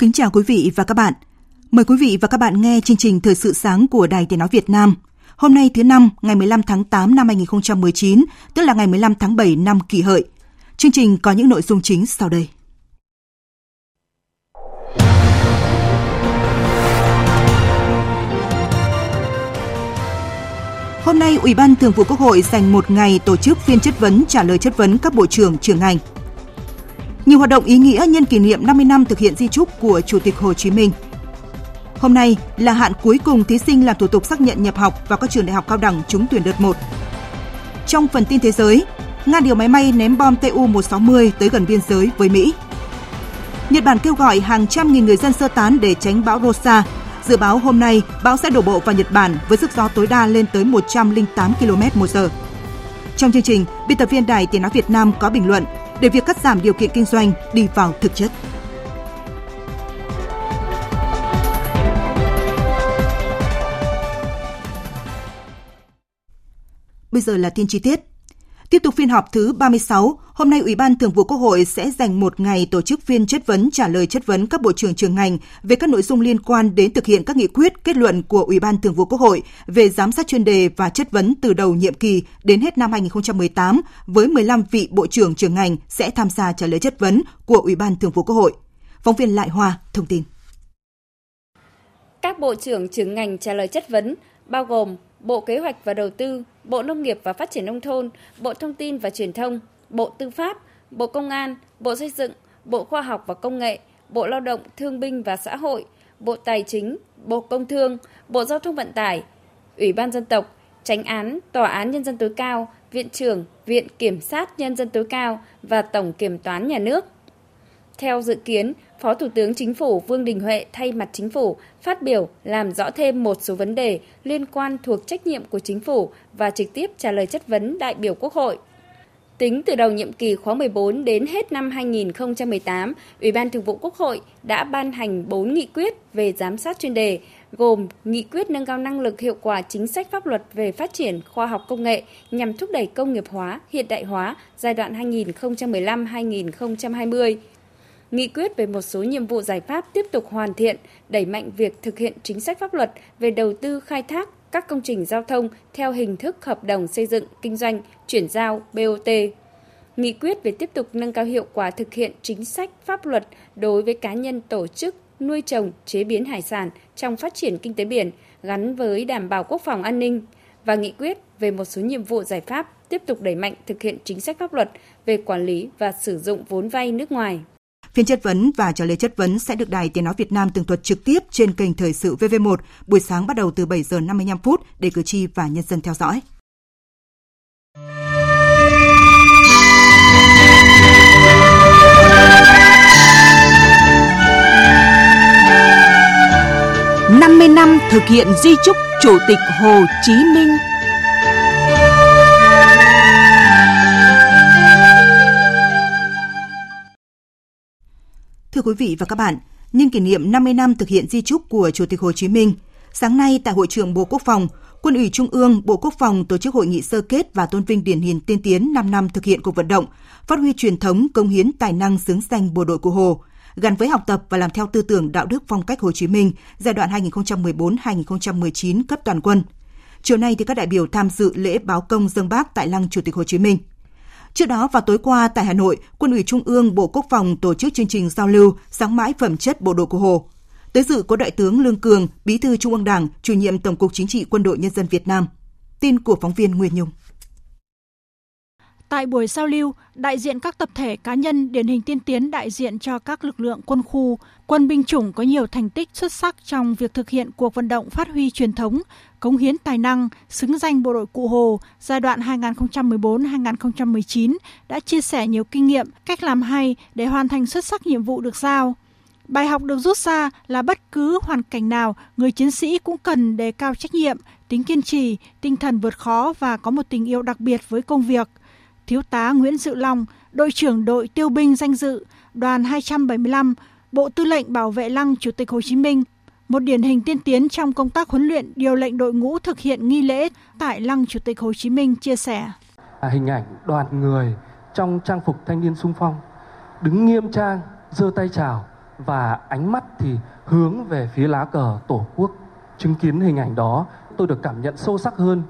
Kính chào quý vị và các bạn. Mời quý vị và các bạn nghe chương trình Thời sự sáng của Đài Tiếng Nói Việt Nam. Hôm nay thứ năm, ngày 15 tháng 8 năm 2019, tức là ngày 15 tháng 7 năm kỷ hợi. Chương trình có những nội dung chính sau đây. Hôm nay, Ủy ban Thường vụ Quốc hội dành một ngày tổ chức phiên chất vấn trả lời chất vấn các bộ trưởng trưởng ngành. Nhiều hoạt động ý nghĩa nhân kỷ niệm 50 năm thực hiện di trúc của Chủ tịch Hồ Chí Minh. Hôm nay là hạn cuối cùng thí sinh làm thủ tục xác nhận nhập học vào các trường đại học cao đẳng trúng tuyển đợt 1. Trong phần tin thế giới, Nga điều máy bay ném bom Tu-160 tới gần biên giới với Mỹ. Nhật Bản kêu gọi hàng trăm nghìn người dân sơ tán để tránh bão Rosa. Dự báo hôm nay, bão sẽ đổ bộ vào Nhật Bản với sức gió tối đa lên tới 108 km một giờ. Trong chương trình, biên tập viên Đài Tiếng Nói Việt Nam có bình luận để việc cắt giảm điều kiện kinh doanh đi vào thực chất. Bây giờ là tin chi tiết. Tiếp tục phiên họp thứ 36, hôm nay Ủy ban Thường vụ Quốc hội sẽ dành một ngày tổ chức phiên chất vấn trả lời chất vấn các bộ trưởng trường ngành về các nội dung liên quan đến thực hiện các nghị quyết, kết luận của Ủy ban Thường vụ Quốc hội về giám sát chuyên đề và chất vấn từ đầu nhiệm kỳ đến hết năm 2018 với 15 vị bộ trưởng trường ngành sẽ tham gia trả lời chất vấn của Ủy ban Thường vụ Quốc hội. Phóng viên Lại Hoa thông tin. Các bộ trưởng trường ngành trả lời chất vấn bao gồm Bộ Kế hoạch và Đầu tư, Bộ Nông nghiệp và Phát triển Nông thôn, Bộ Thông tin và Truyền thông, Bộ Tư pháp, Bộ Công an, Bộ Xây dựng, Bộ Khoa học và Công nghệ, Bộ Lao động, Thương binh và Xã hội, Bộ Tài chính, Bộ Công thương, Bộ Giao thông Vận tải, Ủy ban Dân tộc, Tránh án, Tòa án Nhân dân tối cao, Viện trưởng, Viện Kiểm sát Nhân dân tối cao và Tổng Kiểm toán Nhà nước. Theo dự kiến, Phó Thủ tướng Chính phủ Vương Đình Huệ thay mặt Chính phủ phát biểu làm rõ thêm một số vấn đề liên quan thuộc trách nhiệm của Chính phủ và trực tiếp trả lời chất vấn đại biểu Quốc hội. Tính từ đầu nhiệm kỳ khóa 14 đến hết năm 2018, Ủy ban Thường vụ Quốc hội đã ban hành 4 nghị quyết về giám sát chuyên đề, gồm nghị quyết nâng cao năng lực hiệu quả chính sách pháp luật về phát triển khoa học công nghệ nhằm thúc đẩy công nghiệp hóa, hiện đại hóa giai đoạn 2015-2020, nghị quyết về một số nhiệm vụ giải pháp tiếp tục hoàn thiện, đẩy mạnh việc thực hiện chính sách pháp luật về đầu tư khai thác các công trình giao thông theo hình thức hợp đồng xây dựng, kinh doanh, chuyển giao, BOT. Nghị quyết về tiếp tục nâng cao hiệu quả thực hiện chính sách pháp luật đối với cá nhân tổ chức nuôi trồng, chế biến hải sản trong phát triển kinh tế biển gắn với đảm bảo quốc phòng an ninh và nghị quyết về một số nhiệm vụ giải pháp tiếp tục đẩy mạnh thực hiện chính sách pháp luật về quản lý và sử dụng vốn vay nước ngoài. Phiên chất vấn và trả lời chất vấn sẽ được Đài Tiếng Nói Việt Nam tường thuật trực tiếp trên kênh Thời sự VV1 buổi sáng bắt đầu từ 7 giờ 55 phút để cử tri và nhân dân theo dõi. năm mươi năm thực hiện di trúc Chủ tịch Hồ Chí Minh Thưa quý vị và các bạn, nhân kỷ niệm 50 năm thực hiện di trúc của Chủ tịch Hồ Chí Minh, sáng nay tại Hội trường Bộ Quốc phòng, Quân ủy Trung ương, Bộ Quốc phòng tổ chức hội nghị sơ kết và tôn vinh điển hình tiên tiến 5 năm thực hiện cuộc vận động, phát huy truyền thống công hiến tài năng xứng danh bộ đội cụ Hồ, gắn với học tập và làm theo tư tưởng đạo đức phong cách Hồ Chí Minh giai đoạn 2014-2019 cấp toàn quân. Chiều nay thì các đại biểu tham dự lễ báo công dân bác tại lăng Chủ tịch Hồ Chí Minh. Trước đó vào tối qua tại Hà Nội, Quân ủy Trung ương Bộ Quốc phòng tổ chức chương trình giao lưu sáng mãi phẩm chất bộ đội cụ Hồ. Tới dự có Đại tướng Lương Cường, Bí thư Trung ương Đảng, chủ nhiệm Tổng cục Chính trị Quân đội Nhân dân Việt Nam. Tin của phóng viên Nguyên Nhung. Tại buổi giao lưu, đại diện các tập thể cá nhân điển hình tiên tiến đại diện cho các lực lượng quân khu, quân binh chủng có nhiều thành tích xuất sắc trong việc thực hiện cuộc vận động phát huy truyền thống, cống hiến tài năng, xứng danh bộ đội Cụ Hồ giai đoạn 2014-2019 đã chia sẻ nhiều kinh nghiệm, cách làm hay để hoàn thành xuất sắc nhiệm vụ được giao. Bài học được rút ra là bất cứ hoàn cảnh nào, người chiến sĩ cũng cần đề cao trách nhiệm, tính kiên trì, tinh thần vượt khó và có một tình yêu đặc biệt với công việc. Thiếu tá Nguyễn Dự Long, đội trưởng đội tiêu binh danh dự, đoàn 275, Bộ Tư lệnh Bảo vệ Lăng Chủ tịch Hồ Chí Minh, một điển hình tiên tiến trong công tác huấn luyện điều lệnh đội ngũ thực hiện nghi lễ tại Lăng Chủ tịch Hồ Chí Minh chia sẻ. Hình ảnh đoàn người trong trang phục thanh niên sung phong, đứng nghiêm trang, giơ tay chào và ánh mắt thì hướng về phía lá cờ Tổ quốc. Chứng kiến hình ảnh đó, tôi được cảm nhận sâu sắc hơn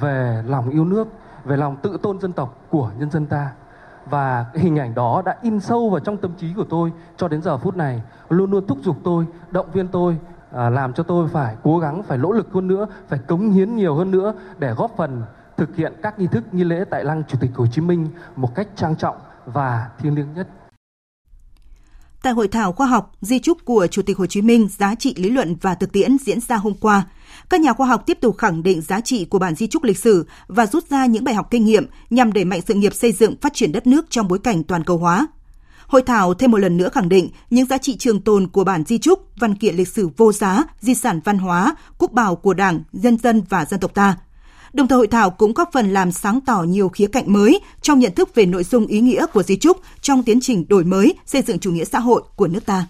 về lòng yêu nước, về lòng tự tôn dân tộc của nhân dân ta và hình ảnh đó đã in sâu vào trong tâm trí của tôi cho đến giờ phút này luôn luôn thúc giục tôi động viên tôi à, làm cho tôi phải cố gắng phải nỗ lực hơn nữa phải cống hiến nhiều hơn nữa để góp phần thực hiện các nghi thức nghi lễ tại lăng chủ tịch hồ chí minh một cách trang trọng và thiêng liêng nhất Tại hội thảo khoa học Di trúc của Chủ tịch Hồ Chí Minh giá trị lý luận và thực tiễn diễn ra hôm qua, các nhà khoa học tiếp tục khẳng định giá trị của bản di trúc lịch sử và rút ra những bài học kinh nghiệm nhằm đẩy mạnh sự nghiệp xây dựng phát triển đất nước trong bối cảnh toàn cầu hóa. Hội thảo thêm một lần nữa khẳng định những giá trị trường tồn của bản di trúc, văn kiện lịch sử vô giá, di sản văn hóa, quốc bảo của Đảng, nhân dân và dân tộc ta. Đồng thời hội thảo cũng góp phần làm sáng tỏ nhiều khía cạnh mới trong nhận thức về nội dung ý nghĩa của di trúc trong tiến trình đổi mới xây dựng chủ nghĩa xã hội của nước ta.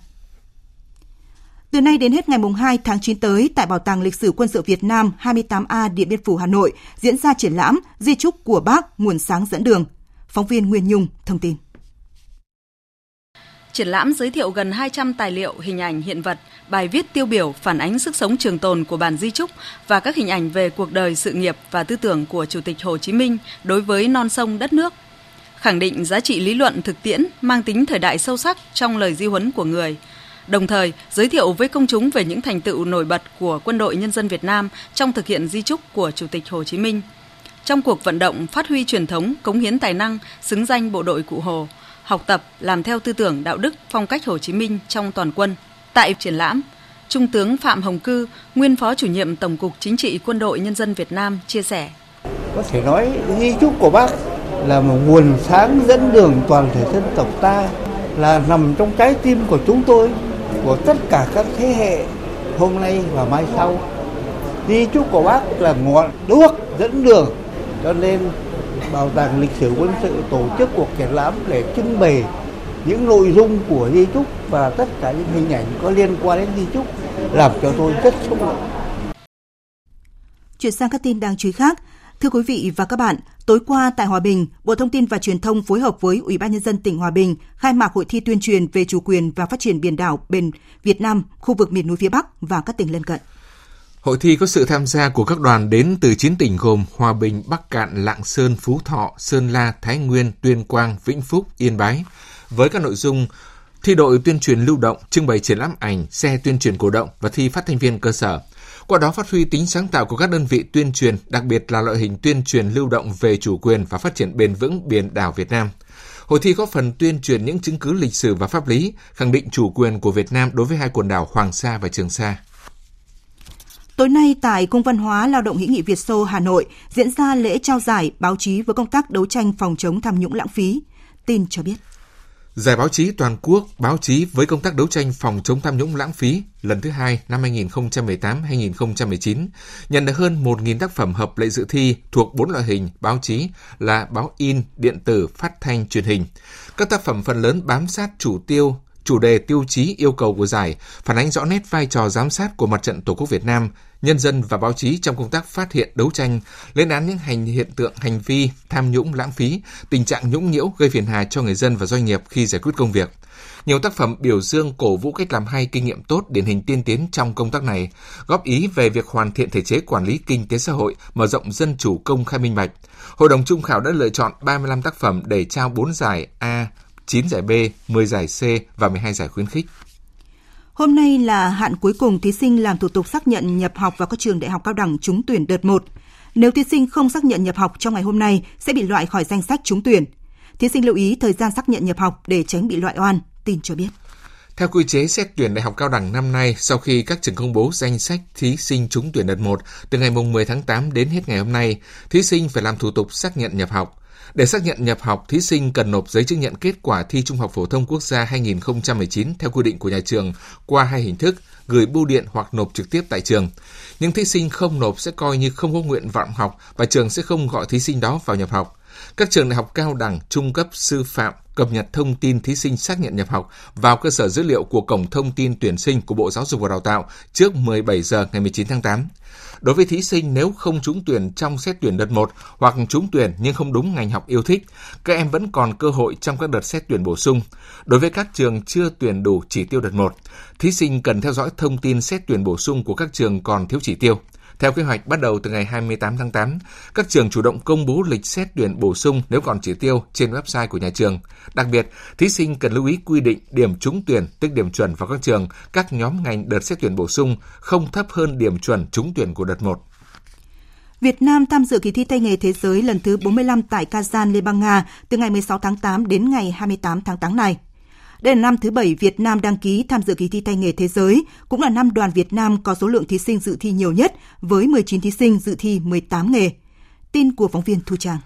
Từ nay đến hết ngày 2 tháng 9 tới, tại Bảo tàng Lịch sử Quân sự Việt Nam 28A Điện Biên Phủ Hà Nội diễn ra triển lãm Di trúc của Bác nguồn sáng dẫn đường. Phóng viên Nguyên Nhung thông tin. Triển lãm giới thiệu gần 200 tài liệu, hình ảnh, hiện vật, bài viết tiêu biểu phản ánh sức sống trường tồn của bản di trúc và các hình ảnh về cuộc đời, sự nghiệp và tư tưởng của Chủ tịch Hồ Chí Minh đối với non sông đất nước. Khẳng định giá trị lý luận thực tiễn mang tính thời đại sâu sắc trong lời di huấn của người – đồng thời giới thiệu với công chúng về những thành tựu nổi bật của quân đội nhân dân Việt Nam trong thực hiện di trúc của Chủ tịch Hồ Chí Minh. Trong cuộc vận động phát huy truyền thống, cống hiến tài năng, xứng danh bộ đội Cụ Hồ, học tập, làm theo tư tưởng đạo đức, phong cách Hồ Chí Minh trong toàn quân. Tại triển lãm, Trung tướng Phạm Hồng Cư, nguyên phó chủ nhiệm Tổng cục Chính trị Quân đội Nhân dân Việt Nam chia sẻ. Có thể nói di trúc của bác là một nguồn sáng dẫn đường toàn thể dân tộc ta, là nằm trong trái tim của chúng tôi của tất cả các thế hệ hôm nay và mai sau. Di chúc của bác là ngọn đuốc dẫn đường cho nên Bảo tàng lịch sử quân sự tổ chức cuộc triển lãm để trưng bày những nội dung của di trúc và tất cả những hình ảnh có liên quan đến di trúc làm cho tôi rất xúc động. Chuyển sang các tin đáng chú ý khác, Thưa quý vị và các bạn, tối qua tại Hòa Bình, Bộ Thông tin và Truyền thông phối hợp với Ủy ban nhân dân tỉnh Hòa Bình khai mạc hội thi tuyên truyền về chủ quyền và phát triển biển đảo bền Việt Nam, khu vực miền núi phía Bắc và các tỉnh lân cận. Hội thi có sự tham gia của các đoàn đến từ 9 tỉnh gồm Hòa Bình, Bắc Cạn, Lạng Sơn, Phú Thọ, Sơn La, Thái Nguyên, Tuyên Quang, Vĩnh Phúc, Yên Bái. Với các nội dung thi đội tuyên truyền lưu động, trưng bày triển lãm ảnh, xe tuyên truyền cổ động và thi phát thanh viên cơ sở – qua đó phát huy tính sáng tạo của các đơn vị tuyên truyền, đặc biệt là loại hình tuyên truyền lưu động về chủ quyền và phát triển bền vững biển đảo Việt Nam. Hội thi góp phần tuyên truyền những chứng cứ lịch sử và pháp lý, khẳng định chủ quyền của Việt Nam đối với hai quần đảo Hoàng Sa và Trường Sa. Tối nay tại Cung văn hóa Lao động hữu nghị Việt Xô Hà Nội diễn ra lễ trao giải báo chí với công tác đấu tranh phòng chống tham nhũng lãng phí. Tin cho biết. Giải báo chí toàn quốc, báo chí với công tác đấu tranh phòng chống tham nhũng lãng phí lần thứ hai năm 2018-2019 nhận được hơn 1.000 tác phẩm hợp lệ dự thi thuộc 4 loại hình báo chí là báo in, điện tử, phát thanh, truyền hình. Các tác phẩm phần lớn bám sát chủ tiêu chủ đề tiêu chí yêu cầu của giải phản ánh rõ nét vai trò giám sát của mặt trận Tổ quốc Việt Nam, nhân dân và báo chí trong công tác phát hiện đấu tranh, lên án những hành hiện tượng hành vi tham nhũng lãng phí, tình trạng nhũng nhiễu gây phiền hà cho người dân và doanh nghiệp khi giải quyết công việc. Nhiều tác phẩm biểu dương cổ vũ cách làm hay kinh nghiệm tốt điển hình tiên tiến trong công tác này, góp ý về việc hoàn thiện thể chế quản lý kinh tế xã hội, mở rộng dân chủ công khai minh bạch. Hội đồng trung khảo đã lựa chọn 35 tác phẩm để trao 4 giải A, 9 giải B, 10 giải C và 12 giải khuyến khích. Hôm nay là hạn cuối cùng thí sinh làm thủ tục xác nhận nhập học vào các trường đại học cao đẳng trúng tuyển đợt 1. Nếu thí sinh không xác nhận nhập học trong ngày hôm nay sẽ bị loại khỏi danh sách trúng tuyển. Thí sinh lưu ý thời gian xác nhận nhập học để tránh bị loại oan, tin cho biết. Theo quy chế xét tuyển đại học cao đẳng năm nay, sau khi các trường công bố danh sách thí sinh trúng tuyển đợt 1 từ ngày 10 tháng 8 đến hết ngày hôm nay, thí sinh phải làm thủ tục xác nhận nhập học. Để xác nhận nhập học, thí sinh cần nộp giấy chứng nhận kết quả thi Trung học phổ thông quốc gia 2019 theo quy định của nhà trường qua hai hình thức, gửi bưu điện hoặc nộp trực tiếp tại trường. Những thí sinh không nộp sẽ coi như không có nguyện vọng học và trường sẽ không gọi thí sinh đó vào nhập học. Các trường đại học cao đẳng, trung cấp, sư phạm cập nhật thông tin thí sinh xác nhận nhập học vào cơ sở dữ liệu của Cổng Thông tin Tuyển sinh của Bộ Giáo dục và Đào tạo trước 17 giờ ngày 19 tháng 8. Đối với thí sinh nếu không trúng tuyển trong xét tuyển đợt 1 hoặc trúng tuyển nhưng không đúng ngành học yêu thích, các em vẫn còn cơ hội trong các đợt xét tuyển bổ sung. Đối với các trường chưa tuyển đủ chỉ tiêu đợt 1, thí sinh cần theo dõi thông tin xét tuyển bổ sung của các trường còn thiếu chỉ tiêu. Theo kế hoạch, bắt đầu từ ngày 28 tháng 8, các trường chủ động công bố lịch xét tuyển bổ sung nếu còn chỉ tiêu trên website của nhà trường. Đặc biệt, thí sinh cần lưu ý quy định điểm trúng tuyển, tức điểm chuẩn vào các trường, các nhóm ngành đợt xét tuyển bổ sung không thấp hơn điểm chuẩn trúng tuyển của đợt 1. Việt Nam tham dự kỳ thi tay nghề thế giới lần thứ 45 tại Kazan, Liên bang Nga từ ngày 16 tháng 8 đến ngày 28 tháng 8 này. Đây là năm thứ bảy Việt Nam đăng ký tham dự kỳ thi tay nghề thế giới, cũng là năm đoàn Việt Nam có số lượng thí sinh dự thi nhiều nhất với 19 thí sinh dự thi 18 nghề. Tin của phóng viên Thu Trang.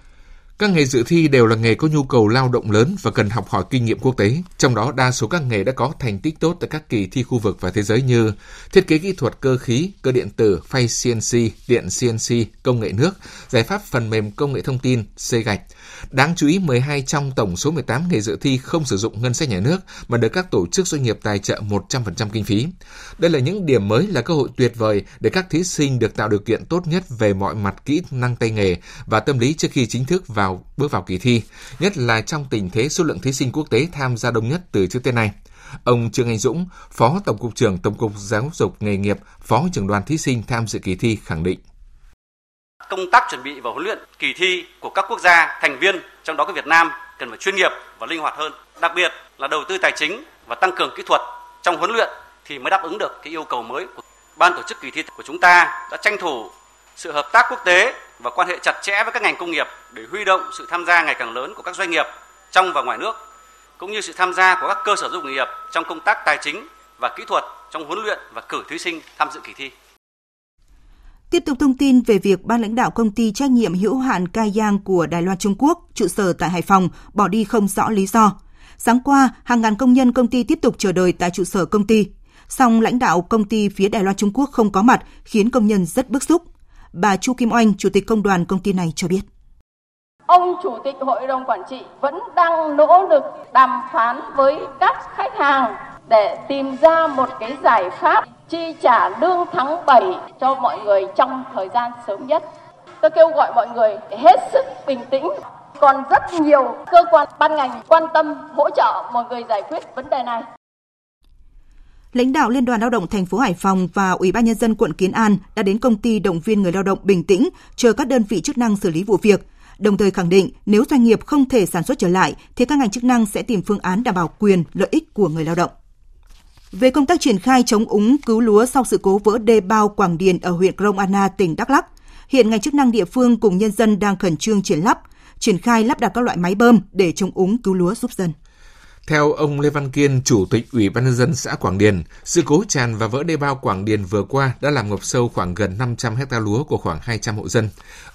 Các nghề dự thi đều là nghề có nhu cầu lao động lớn và cần học hỏi kinh nghiệm quốc tế. Trong đó, đa số các nghề đã có thành tích tốt tại các kỳ thi khu vực và thế giới như thiết kế kỹ thuật cơ khí, cơ điện tử, phay CNC, điện CNC, công nghệ nước, giải pháp phần mềm công nghệ thông tin, xây gạch. Đáng chú ý, 12 trong tổng số 18 nghề dự thi không sử dụng ngân sách nhà nước mà được các tổ chức doanh nghiệp tài trợ 100% kinh phí. Đây là những điểm mới là cơ hội tuyệt vời để các thí sinh được tạo điều kiện tốt nhất về mọi mặt kỹ năng tay nghề và tâm lý trước khi chính thức vào bước vào kỳ thi, nhất là trong tình thế số lượng thí sinh quốc tế tham gia đông nhất từ trước tới nay. Ông Trương Anh Dũng, Phó Tổng cục trưởng Tổng cục Giáo dục nghề nghiệp, Phó trưởng đoàn thí sinh tham dự kỳ thi khẳng định công tác chuẩn bị và huấn luyện kỳ thi của các quốc gia thành viên trong đó có Việt Nam cần phải chuyên nghiệp và linh hoạt hơn. Đặc biệt là đầu tư tài chính và tăng cường kỹ thuật trong huấn luyện thì mới đáp ứng được cái yêu cầu mới của ban tổ chức kỳ thi của chúng ta đã tranh thủ sự hợp tác quốc tế và quan hệ chặt chẽ với các ngành công nghiệp để huy động sự tham gia ngày càng lớn của các doanh nghiệp trong và ngoài nước cũng như sự tham gia của các cơ sở dục nghiệp trong công tác tài chính và kỹ thuật trong huấn luyện và cử thí sinh tham dự kỳ thi. Tiếp tục thông tin về việc ban lãnh đạo công ty trách nhiệm hữu hạn Cai Giang của Đài Loan Trung Quốc, trụ sở tại Hải Phòng, bỏ đi không rõ lý do. Sáng qua, hàng ngàn công nhân công ty tiếp tục chờ đợi tại trụ sở công ty. Song lãnh đạo công ty phía Đài Loan Trung Quốc không có mặt, khiến công nhân rất bức xúc. Bà Chu Kim Oanh, chủ tịch công đoàn công ty này cho biết. Ông chủ tịch hội đồng quản trị vẫn đang nỗ lực đàm phán với các khách hàng để tìm ra một cái giải pháp chi trả lương tháng 7 cho mọi người trong thời gian sớm nhất. Tôi kêu gọi mọi người hết sức bình tĩnh. Còn rất nhiều cơ quan ban ngành quan tâm hỗ trợ mọi người giải quyết vấn đề này. Lãnh đạo Liên đoàn Lao động thành phố Hải Phòng và Ủy ban nhân dân quận Kiến An đã đến công ty động viên người lao động bình tĩnh, chờ các đơn vị chức năng xử lý vụ việc. Đồng thời khẳng định nếu doanh nghiệp không thể sản xuất trở lại thì các ngành chức năng sẽ tìm phương án đảm bảo quyền, lợi ích của người lao động. Về công tác triển khai chống úng cứu lúa sau sự cố vỡ đê bao Quảng Điền ở huyện Krông Anna, tỉnh Đắk Lắk, hiện ngành chức năng địa phương cùng nhân dân đang khẩn trương triển lắp, triển khai lắp đặt các loại máy bơm để chống úng cứu lúa giúp dân. Theo ông Lê Văn Kiên, Chủ tịch Ủy ban nhân dân xã Quảng Điền, sự cố tràn và vỡ đê bao Quảng Điền vừa qua đã làm ngập sâu khoảng gần 500 hecta lúa của khoảng 200 hộ dân.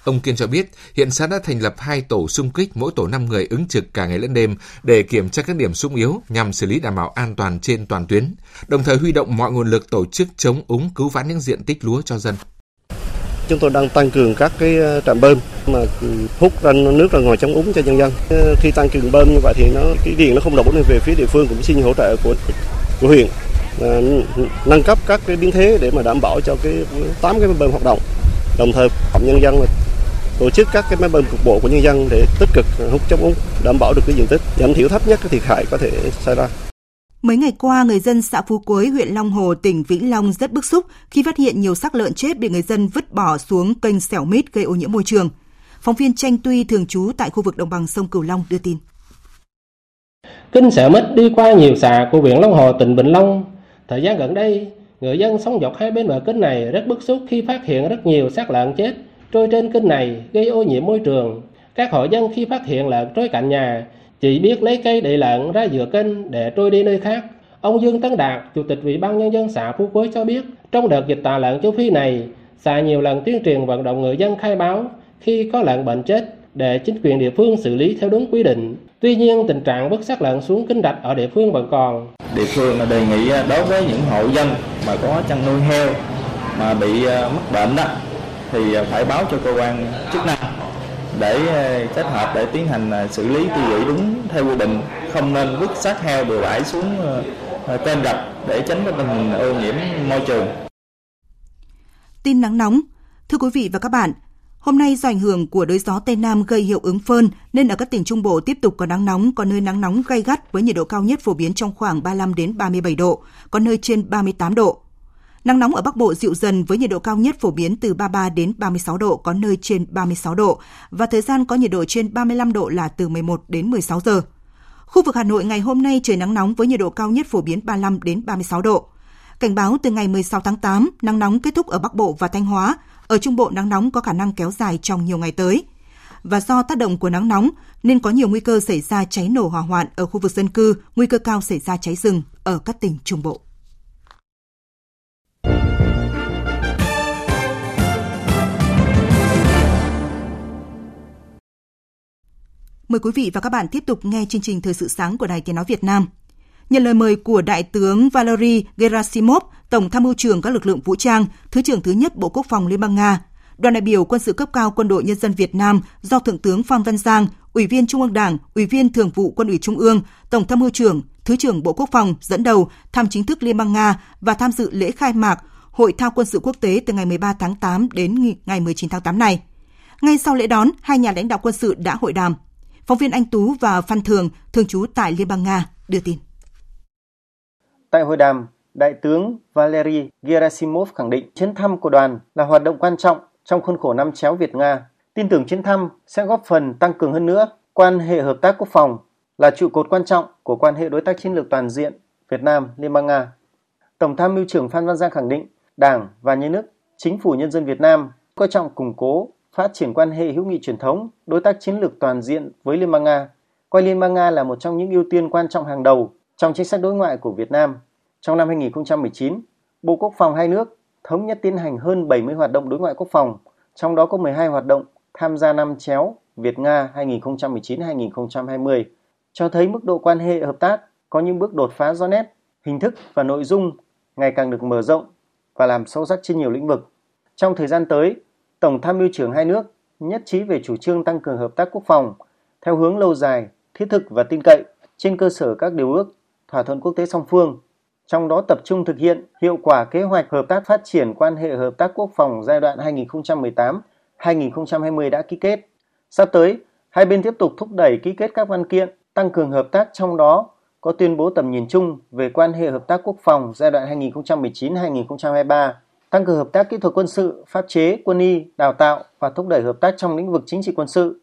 Ông Kiên cho biết, hiện xã đã thành lập hai tổ xung kích, mỗi tổ 5 người ứng trực cả ngày lẫn đêm để kiểm tra các điểm sung yếu nhằm xử lý đảm bảo an toàn trên toàn tuyến, đồng thời huy động mọi nguồn lực tổ chức chống úng cứu vãn những diện tích lúa cho dân. Chúng tôi đang tăng cường các cái ờ, trạm bơm mà hút ra nước ra ngoài chống úng cho nhân dân. Ờ, khi tăng cường bơm như vậy thì nó cái điện nó không đổ nên về phía địa phương cũng xin hỗ trợ của của huyện à, nâng cấp các cái biến thế để mà đảm bảo cho cái tám cái bơm hoạt động. Đồng thời cộng nhân dân là tổ chức các cái máy bơm cục bộ của nhân dân để tích cực ờ, hút chống úng đảm bảo được cái diện tích giảm thiểu thấp nhất cái thiệt hại có thể xảy ra. Mấy ngày qua, người dân xã Phú Quế, huyện Long Hồ, tỉnh Vĩnh Long rất bức xúc khi phát hiện nhiều xác lợn chết bị người dân vứt bỏ xuống kênh xẻo mít gây ô nhiễm môi trường. Phóng viên Tranh Tuy thường trú tại khu vực đồng bằng sông Cửu Long đưa tin. Kênh xẻo mít đi qua nhiều xã của huyện Long Hồ, tỉnh Vĩnh Long. Thời gian gần đây, người dân sống dọc hai bên bờ kênh này rất bức xúc khi phát hiện rất nhiều xác lợn chết trôi trên kênh này gây ô nhiễm môi trường. Các hộ dân khi phát hiện lợn trôi cạnh nhà chỉ biết lấy cây để lợn ra giữa kênh để trôi đi nơi khác. Ông Dương Tấn Đạt, Chủ tịch Ủy ban Nhân dân xã Phú Quế cho biết, trong đợt dịch tả lợn châu Phi này, xã nhiều lần tuyên truyền vận động người dân khai báo khi có lợn bệnh chết để chính quyền địa phương xử lý theo đúng quy định. Tuy nhiên, tình trạng vứt xác lợn xuống kênh rạch ở địa phương vẫn còn. Địa phương đề nghị à, đối với những hộ dân mà có chăn nuôi heo mà bị à, mắc bệnh đó thì à, phải báo cho cơ quan chức năng để ờ, kết hợp để tiến hành ờ, xử lý tiêu hủy đúng theo quy định không nên vứt xác heo bừa bãi xuống ờ, kênh rạch để tránh cái tình hình ô nhiễm môi trường. Tin nắng nóng. Thưa quý vị và các bạn, hôm nay do ảnh hưởng của đới gió Tây Nam gây hiệu ứng phơn nên ở các tỉnh Trung Bộ tiếp tục có nắng nóng, có nơi nắng nóng gay gắt với nhiệt độ cao nhất phổ biến trong khoảng 35 đến 37 độ, có nơi trên 38 độ. Nắng nóng ở Bắc Bộ dịu dần với nhiệt độ cao nhất phổ biến từ 33 đến 36 độ, có nơi trên 36 độ và thời gian có nhiệt độ trên 35 độ là từ 11 đến 16 giờ. Khu vực Hà Nội ngày hôm nay trời nắng nóng với nhiệt độ cao nhất phổ biến 35 đến 36 độ. Cảnh báo từ ngày 16 tháng 8, nắng nóng kết thúc ở Bắc Bộ và Thanh Hóa. Ở Trung Bộ nắng nóng có khả năng kéo dài trong nhiều ngày tới. Và do tác động của nắng nóng nên có nhiều nguy cơ xảy ra cháy nổ hỏa hoạn ở khu vực dân cư, nguy cơ cao xảy ra cháy rừng ở các tỉnh Trung Bộ. Mời quý vị và các bạn tiếp tục nghe chương trình Thời sự sáng của Đài Tiếng Nói Việt Nam. Nhận lời mời của Đại tướng Valery Gerasimov, Tổng tham mưu trưởng các lực lượng vũ trang, Thứ trưởng thứ nhất Bộ Quốc phòng Liên bang Nga, đoàn đại biểu quân sự cấp cao Quân đội Nhân dân Việt Nam do Thượng tướng Phan Văn Giang, Ủy viên Trung ương Đảng, Ủy viên Thường vụ Quân ủy Trung ương, Tổng tham mưu trưởng, Thứ trưởng Bộ Quốc phòng dẫn đầu thăm chính thức Liên bang Nga và tham dự lễ khai mạc Hội thao quân sự quốc tế từ ngày 13 tháng 8 đến ngày 19 tháng 8 này. Ngay sau lễ đón, hai nhà lãnh đạo quân sự đã hội đàm. Phóng viên Anh Tú và Phan Thường, thường trú tại Liên bang Nga, đưa tin. Tại hội đàm, Đại tướng Valery Gerasimov khẳng định chuyến thăm của đoàn là hoạt động quan trọng trong khuôn khổ năm chéo Việt-Nga. Tin tưởng chuyến thăm sẽ góp phần tăng cường hơn nữa quan hệ hợp tác quốc phòng là trụ cột quan trọng của quan hệ đối tác chiến lược toàn diện Việt Nam Liên bang Nga. Tổng tham mưu trưởng Phan Văn Giang khẳng định Đảng và Nhà nước, Chính phủ Nhân dân Việt Nam coi trọng củng cố, phát triển quan hệ hữu nghị truyền thống, đối tác chiến lược toàn diện với Liên bang Nga, coi Liên bang Nga là một trong những ưu tiên quan trọng hàng đầu trong chính sách đối ngoại của Việt Nam. Trong năm 2019, Bộ Quốc phòng hai nước thống nhất tiến hành hơn 70 hoạt động đối ngoại quốc phòng, trong đó có 12 hoạt động tham gia năm chéo Việt-Nga 2019-2020, cho thấy mức độ quan hệ hợp tác có những bước đột phá rõ nét, hình thức và nội dung ngày càng được mở rộng và làm sâu sắc trên nhiều lĩnh vực. Trong thời gian tới, Tổng tham mưu trưởng hai nước nhất trí về chủ trương tăng cường hợp tác quốc phòng theo hướng lâu dài, thiết thực và tin cậy trên cơ sở các điều ước, thỏa thuận quốc tế song phương, trong đó tập trung thực hiện hiệu quả kế hoạch hợp tác phát triển quan hệ hợp tác quốc phòng giai đoạn 2018-2020 đã ký kết. Sắp tới, hai bên tiếp tục thúc đẩy ký kết các văn kiện tăng cường hợp tác trong đó có tuyên bố tầm nhìn chung về quan hệ hợp tác quốc phòng giai đoạn 2019-2023, tăng cường hợp tác kỹ thuật quân sự, pháp chế, quân y, đào tạo và thúc đẩy hợp tác trong lĩnh vực chính trị quân sự.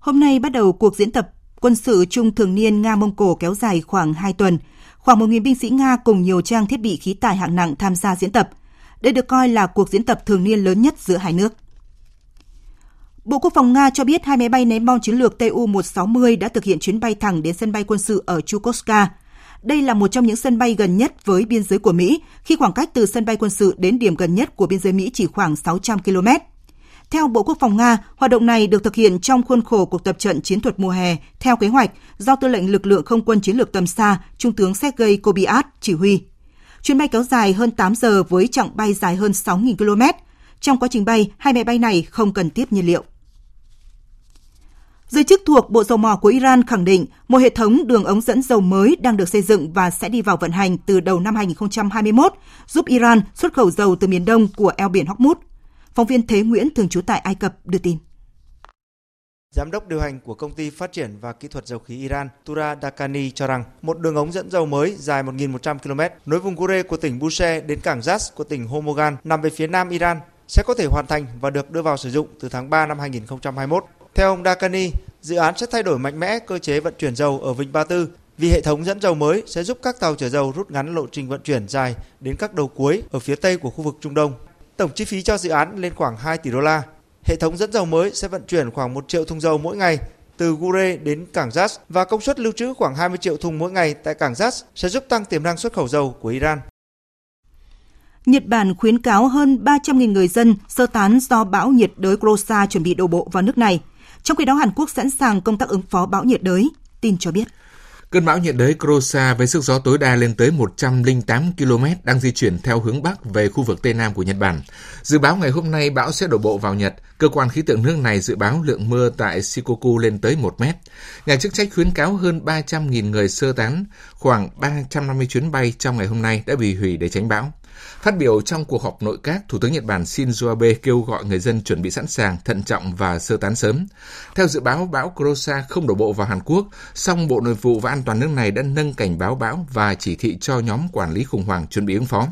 Hôm nay bắt đầu cuộc diễn tập quân sự chung thường niên Nga-Mông Cổ kéo dài khoảng 2 tuần. Khoảng 1.000 binh sĩ Nga cùng nhiều trang thiết bị khí tài hạng nặng tham gia diễn tập. Đây được coi là cuộc diễn tập thường niên lớn nhất giữa hai nước. Bộ Quốc phòng Nga cho biết hai máy bay ném bom chiến lược Tu-160 đã thực hiện chuyến bay thẳng đến sân bay quân sự ở Chukotka. Đây là một trong những sân bay gần nhất với biên giới của Mỹ, khi khoảng cách từ sân bay quân sự đến điểm gần nhất của biên giới Mỹ chỉ khoảng 600 km. Theo Bộ Quốc phòng Nga, hoạt động này được thực hiện trong khuôn khổ cuộc tập trận chiến thuật mùa hè theo kế hoạch do Tư lệnh Lực lượng Không quân Chiến lược tầm xa Trung tướng Sergei Kobiat chỉ huy. Chuyến bay kéo dài hơn 8 giờ với chặng bay dài hơn 6.000 km. Trong quá trình bay, hai máy bay này không cần tiếp nhiên liệu. Giới chức thuộc Bộ Dầu mỏ của Iran khẳng định một hệ thống đường ống dẫn dầu mới đang được xây dựng và sẽ đi vào vận hành từ đầu năm 2021, giúp Iran xuất khẩu dầu từ miền đông của eo biển Hormuz. Phóng viên Thế Nguyễn thường trú tại Ai Cập đưa tin. Giám đốc điều hành của công ty phát triển và kỹ thuật dầu khí Iran Tura Dakani cho rằng một đường ống dẫn dầu mới dài 1.100 km nối vùng Gure của tỉnh Bushehr đến cảng Zas của tỉnh Homogan nằm về phía nam Iran sẽ có thể hoàn thành và được đưa vào sử dụng từ tháng 3 năm 2021. Theo ông Dakani, dự án sẽ thay đổi mạnh mẽ cơ chế vận chuyển dầu ở Vịnh Ba Tư vì hệ thống dẫn dầu mới sẽ giúp các tàu chở dầu rút ngắn lộ trình vận chuyển dài đến các đầu cuối ở phía tây của khu vực Trung Đông. Tổng chi phí cho dự án lên khoảng 2 tỷ đô la. Hệ thống dẫn dầu mới sẽ vận chuyển khoảng 1 triệu thùng dầu mỗi ngày từ Gure đến cảng Zas và công suất lưu trữ khoảng 20 triệu thùng mỗi ngày tại cảng Zas sẽ giúp tăng tiềm năng xuất khẩu dầu của Iran. Nhật Bản khuyến cáo hơn 300.000 người dân sơ tán do bão nhiệt đới Grosa chuẩn bị đổ bộ vào nước này. Trong khi đó, Hàn Quốc sẵn sàng công tác ứng phó bão nhiệt đới. Tin cho biết. Cơn bão nhiệt đới Krosa với sức gió tối đa lên tới 108 km đang di chuyển theo hướng Bắc về khu vực Tây Nam của Nhật Bản. Dự báo ngày hôm nay bão sẽ đổ bộ vào Nhật. Cơ quan khí tượng nước này dự báo lượng mưa tại Shikoku lên tới 1 mét. Nhà chức trách khuyến cáo hơn 300.000 người sơ tán, khoảng 350 chuyến bay trong ngày hôm nay đã bị hủy để tránh bão. Phát biểu trong cuộc họp nội các, Thủ tướng Nhật Bản Shinzo Abe kêu gọi người dân chuẩn bị sẵn sàng, thận trọng và sơ tán sớm. Theo dự báo, bão Kurosa không đổ bộ vào Hàn Quốc, song Bộ Nội vụ và An toàn nước này đã nâng cảnh báo bão và chỉ thị cho nhóm quản lý khủng hoảng chuẩn bị ứng phó.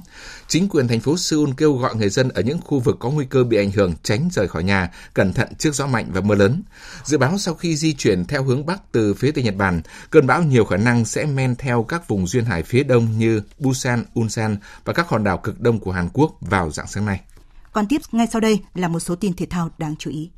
Chính quyền thành phố Seoul kêu gọi người dân ở những khu vực có nguy cơ bị ảnh hưởng tránh rời khỏi nhà, cẩn thận trước gió mạnh và mưa lớn. Dự báo sau khi di chuyển theo hướng Bắc từ phía Tây Nhật Bản, cơn bão nhiều khả năng sẽ men theo các vùng duyên hải phía đông như Busan, Ulsan và các hòn đảo cực đông của Hàn Quốc vào dạng sáng nay. Còn tiếp ngay sau đây là một số tin thể thao đáng chú ý.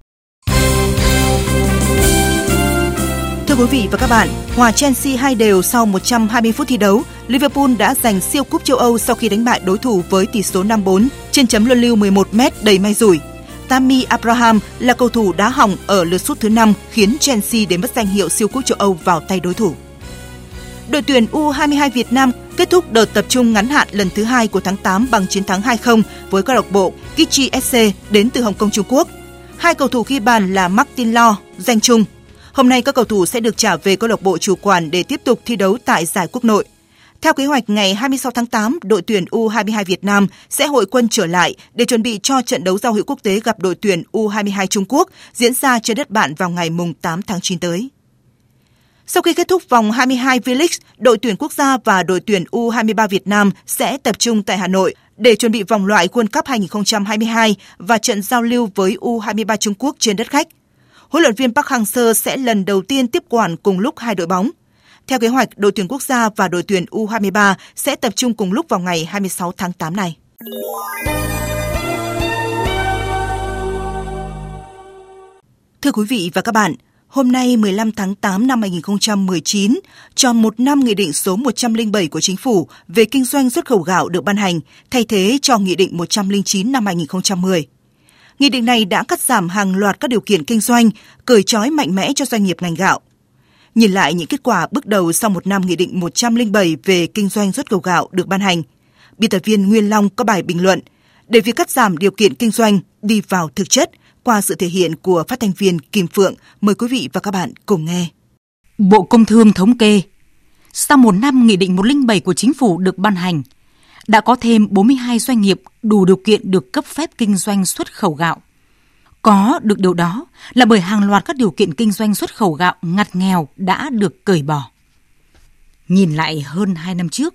Thưa quý vị và các bạn, hòa Chelsea hai đều sau 120 phút thi đấu, Liverpool đã giành siêu cúp châu Âu sau khi đánh bại đối thủ với tỷ số 5-4 trên chấm luân lưu 11 m đầy may rủi. Tammy Abraham là cầu thủ đá hỏng ở lượt sút thứ 5 khiến Chelsea để mất danh hiệu siêu cúp châu Âu vào tay đối thủ. Đội tuyển U22 Việt Nam kết thúc đợt tập trung ngắn hạn lần thứ hai của tháng 8 bằng chiến thắng 2-0 với câu lạc bộ Kichi SC đến từ Hồng Kông Trung Quốc. Hai cầu thủ ghi bàn là Martin Lo, danh Trung. Hôm nay các cầu thủ sẽ được trả về câu lạc bộ chủ quản để tiếp tục thi đấu tại giải quốc nội. Theo kế hoạch, ngày 26 tháng 8, đội tuyển U22 Việt Nam sẽ hội quân trở lại để chuẩn bị cho trận đấu giao hữu quốc tế gặp đội tuyển U22 Trung Quốc diễn ra trên đất bạn vào ngày 8 tháng 9 tới. Sau khi kết thúc vòng 22 V-League, đội tuyển quốc gia và đội tuyển U23 Việt Nam sẽ tập trung tại Hà Nội để chuẩn bị vòng loại World Cup 2022 và trận giao lưu với U23 Trung Quốc trên đất khách. Huấn luyện viên Park Hang-seo sẽ lần đầu tiên tiếp quản cùng lúc hai đội bóng. Theo kế hoạch, đội tuyển quốc gia và đội tuyển U23 sẽ tập trung cùng lúc vào ngày 26 tháng 8 này. Thưa quý vị và các bạn, Hôm nay 15 tháng 8 năm 2019, tròn một năm Nghị định số 107 của Chính phủ về kinh doanh xuất khẩu gạo được ban hành, thay thế cho Nghị định 109 năm 2010. Nghị định này đã cắt giảm hàng loạt các điều kiện kinh doanh, cởi trói mạnh mẽ cho doanh nghiệp ngành gạo. Nhìn lại những kết quả bước đầu sau một năm Nghị định 107 về kinh doanh xuất khẩu gạo được ban hành, biên tập viên Nguyên Long có bài bình luận, để việc cắt giảm điều kiện kinh doanh đi vào thực chất – qua sự thể hiện của phát thanh viên Kim Phượng. Mời quý vị và các bạn cùng nghe. Bộ Công Thương thống kê, sau một năm Nghị định 107 của Chính phủ được ban hành, đã có thêm 42 doanh nghiệp đủ điều kiện được cấp phép kinh doanh xuất khẩu gạo. Có được điều đó là bởi hàng loạt các điều kiện kinh doanh xuất khẩu gạo ngặt nghèo đã được cởi bỏ. Nhìn lại hơn 2 năm trước,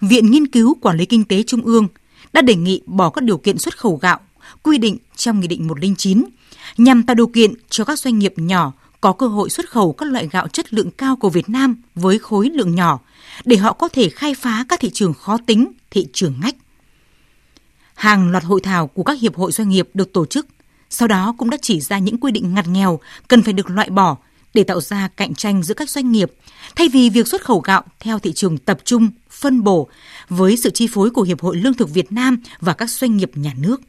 Viện Nghiên cứu Quản lý Kinh tế Trung ương đã đề nghị bỏ các điều kiện xuất khẩu gạo quy định trong Nghị định 109 nhằm tạo điều kiện cho các doanh nghiệp nhỏ có cơ hội xuất khẩu các loại gạo chất lượng cao của Việt Nam với khối lượng nhỏ để họ có thể khai phá các thị trường khó tính, thị trường ngách. Hàng loạt hội thảo của các hiệp hội doanh nghiệp được tổ chức, sau đó cũng đã chỉ ra những quy định ngặt nghèo cần phải được loại bỏ để tạo ra cạnh tranh giữa các doanh nghiệp, thay vì việc xuất khẩu gạo theo thị trường tập trung, phân bổ với sự chi phối của Hiệp hội Lương thực Việt Nam và các doanh nghiệp nhà nước.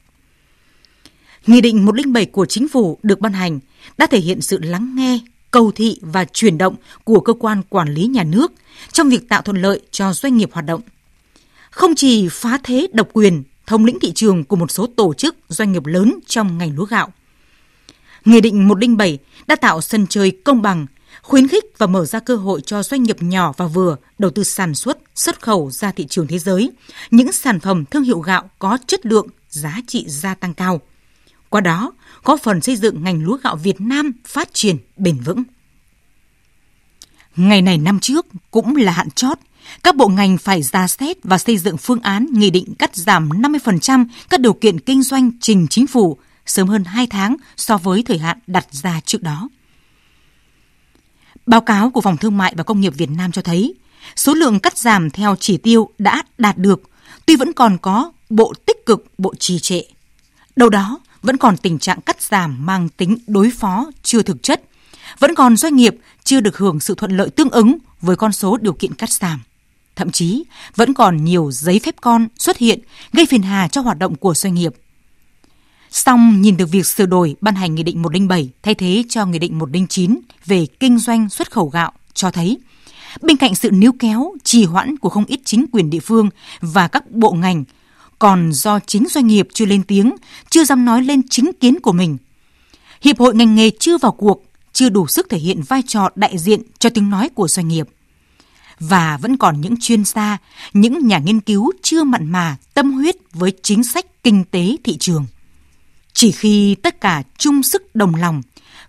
Nghị định 107 của Chính phủ được ban hành đã thể hiện sự lắng nghe, cầu thị và chuyển động của cơ quan quản lý nhà nước trong việc tạo thuận lợi cho doanh nghiệp hoạt động. Không chỉ phá thế độc quyền, thống lĩnh thị trường của một số tổ chức doanh nghiệp lớn trong ngành lúa gạo. Nghị định 107 đã tạo sân chơi công bằng, khuyến khích và mở ra cơ hội cho doanh nghiệp nhỏ và vừa đầu tư sản xuất, xuất khẩu ra thị trường thế giới, những sản phẩm thương hiệu gạo có chất lượng, giá trị gia tăng cao – qua đó góp phần xây dựng ngành lúa gạo Việt Nam phát triển bền vững. Ngày này năm trước cũng là hạn chót, các bộ ngành phải ra xét và xây dựng phương án nghị định cắt giảm 50% các điều kiện kinh doanh trình chính phủ sớm hơn 2 tháng so với thời hạn đặt ra trước đó. Báo cáo của Phòng Thương mại và Công nghiệp Việt Nam cho thấy, số lượng cắt giảm theo chỉ tiêu đã đạt được, tuy vẫn còn có bộ tích cực, bộ trì trệ. Đâu đó vẫn còn tình trạng cắt giảm mang tính đối phó chưa thực chất. Vẫn còn doanh nghiệp chưa được hưởng sự thuận lợi tương ứng với con số điều kiện cắt giảm. Thậm chí, vẫn còn nhiều giấy phép con xuất hiện gây phiền hà cho hoạt động của doanh nghiệp. Song nhìn được việc sửa đổi ban hành Nghị định 107 thay thế cho Nghị định 109 về kinh doanh xuất khẩu gạo cho thấy bên cạnh sự níu kéo, trì hoãn của không ít chính quyền địa phương và các bộ ngành, còn do chính doanh nghiệp chưa lên tiếng, chưa dám nói lên chính kiến của mình. Hiệp hội ngành nghề chưa vào cuộc, chưa đủ sức thể hiện vai trò đại diện cho tiếng nói của doanh nghiệp. Và vẫn còn những chuyên gia, những nhà nghiên cứu chưa mặn mà tâm huyết với chính sách kinh tế thị trường. Chỉ khi tất cả chung sức đồng lòng,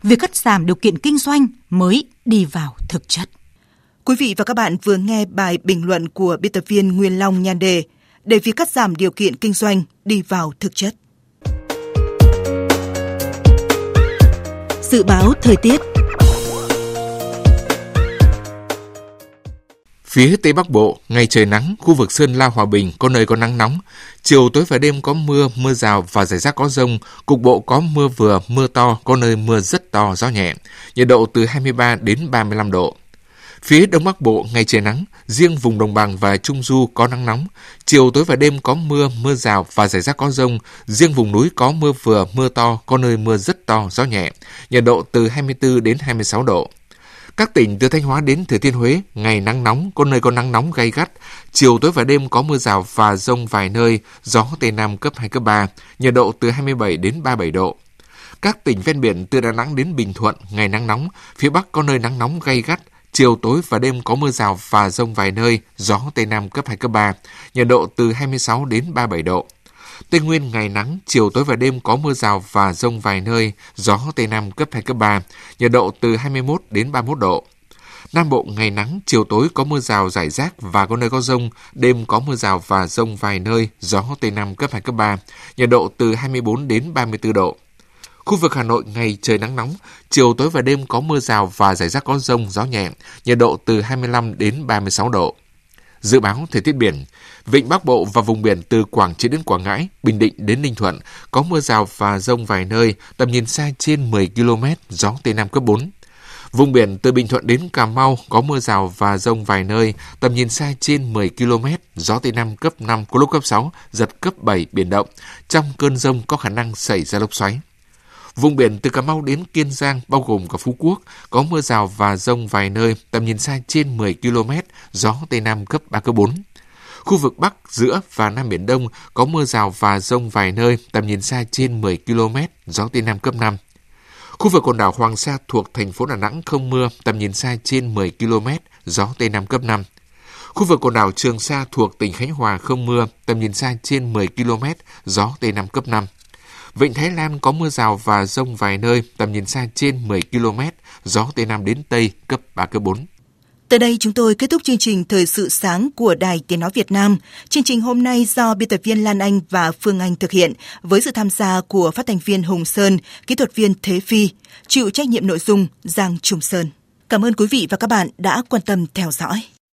việc cắt giảm điều kiện kinh doanh mới đi vào thực chất. Quý vị và các bạn vừa nghe bài bình luận của biên tập viên Nguyên Long nhan đề để việc cắt giảm điều kiện kinh doanh đi vào thực chất. Dự báo thời tiết Phía Tây Bắc Bộ, ngày trời nắng, khu vực Sơn La Hòa Bình có nơi có nắng nóng. Chiều tối và đêm có mưa, mưa rào và rải rác có rông. Cục bộ có mưa vừa, mưa to, có nơi mưa rất to, gió nhẹ. Nhiệt độ từ 23 đến 35 độ. Phía Đông Bắc Bộ, ngày trời nắng, riêng vùng Đồng Bằng và Trung Du có nắng nóng. Chiều tối và đêm có mưa, mưa rào và rải rác có rông. Riêng vùng núi có mưa vừa, mưa to, có nơi mưa rất to, gió nhẹ. Nhiệt độ từ 24 đến 26 độ. Các tỉnh từ Thanh Hóa đến Thừa Thiên Huế, ngày nắng nóng, có nơi có nắng nóng gay gắt. Chiều tối và đêm có mưa rào và rông vài nơi, gió Tây Nam cấp 2, cấp 3, nhiệt độ từ 27 đến 37 độ. Các tỉnh ven biển từ Đà Nẵng đến Bình Thuận, ngày nắng nóng, phía Bắc có nơi nắng nóng gay gắt, chiều tối và đêm có mưa rào và rông vài nơi, gió Tây Nam cấp 2, cấp 3, nhiệt độ từ 26 đến 37 độ. Tây Nguyên ngày nắng, chiều tối và đêm có mưa rào và rông vài nơi, gió Tây Nam cấp 2, cấp 3, nhiệt độ từ 21 đến 31 độ. Nam Bộ ngày nắng, chiều tối có mưa rào rải rác và có nơi có rông, đêm có mưa rào và rông vài nơi, gió Tây Nam cấp 2, cấp 3, nhiệt độ từ 24 đến 34 độ. Khu vực Hà Nội ngày trời nắng nóng, chiều tối và đêm có mưa rào và rải rác có rông, gió nhẹ, nhiệt độ từ 25 đến 36 độ. Dự báo thời tiết biển, Vịnh Bắc Bộ và vùng biển từ Quảng Trị đến Quảng Ngãi, Bình Định đến Ninh Thuận có mưa rào và rông vài nơi, tầm nhìn xa trên 10 km, gió Tây Nam cấp 4. Vùng biển từ Bình Thuận đến Cà Mau có mưa rào và rông vài nơi, tầm nhìn xa trên 10 km, gió Tây Nam cấp 5, có lúc cấp 6, giật cấp 7, biển động. Trong cơn rông có khả năng xảy ra lốc xoáy. Vùng biển từ Cà Mau đến Kiên Giang, bao gồm cả Phú Quốc, có mưa rào và rông vài nơi, tầm nhìn xa trên 10 km, gió Tây Nam cấp 3, cấp 4. Khu vực Bắc, giữa và Nam Biển Đông có mưa rào và rông vài nơi, tầm nhìn xa trên 10 km, gió Tây Nam cấp 5. Khu vực quần đảo Hoàng Sa thuộc thành phố Đà Nẵng không mưa, tầm nhìn xa trên 10 km, gió Tây Nam cấp 5. Khu vực quần đảo Trường Sa thuộc tỉnh Khánh Hòa không mưa, tầm nhìn xa trên 10 km, gió Tây Nam cấp 5. Vịnh Thái Lan có mưa rào và rông vài nơi, tầm nhìn xa trên 10 km, gió Tây Nam đến Tây cấp 3, cấp 4. Tới đây chúng tôi kết thúc chương trình Thời sự sáng của Đài Tiếng Nói Việt Nam. Chương trình hôm nay do biên tập viên Lan Anh và Phương Anh thực hiện với sự tham gia của phát thanh viên Hùng Sơn, kỹ thuật viên Thế Phi, chịu trách nhiệm nội dung Giang Trùng Sơn. Cảm ơn quý vị và các bạn đã quan tâm theo dõi.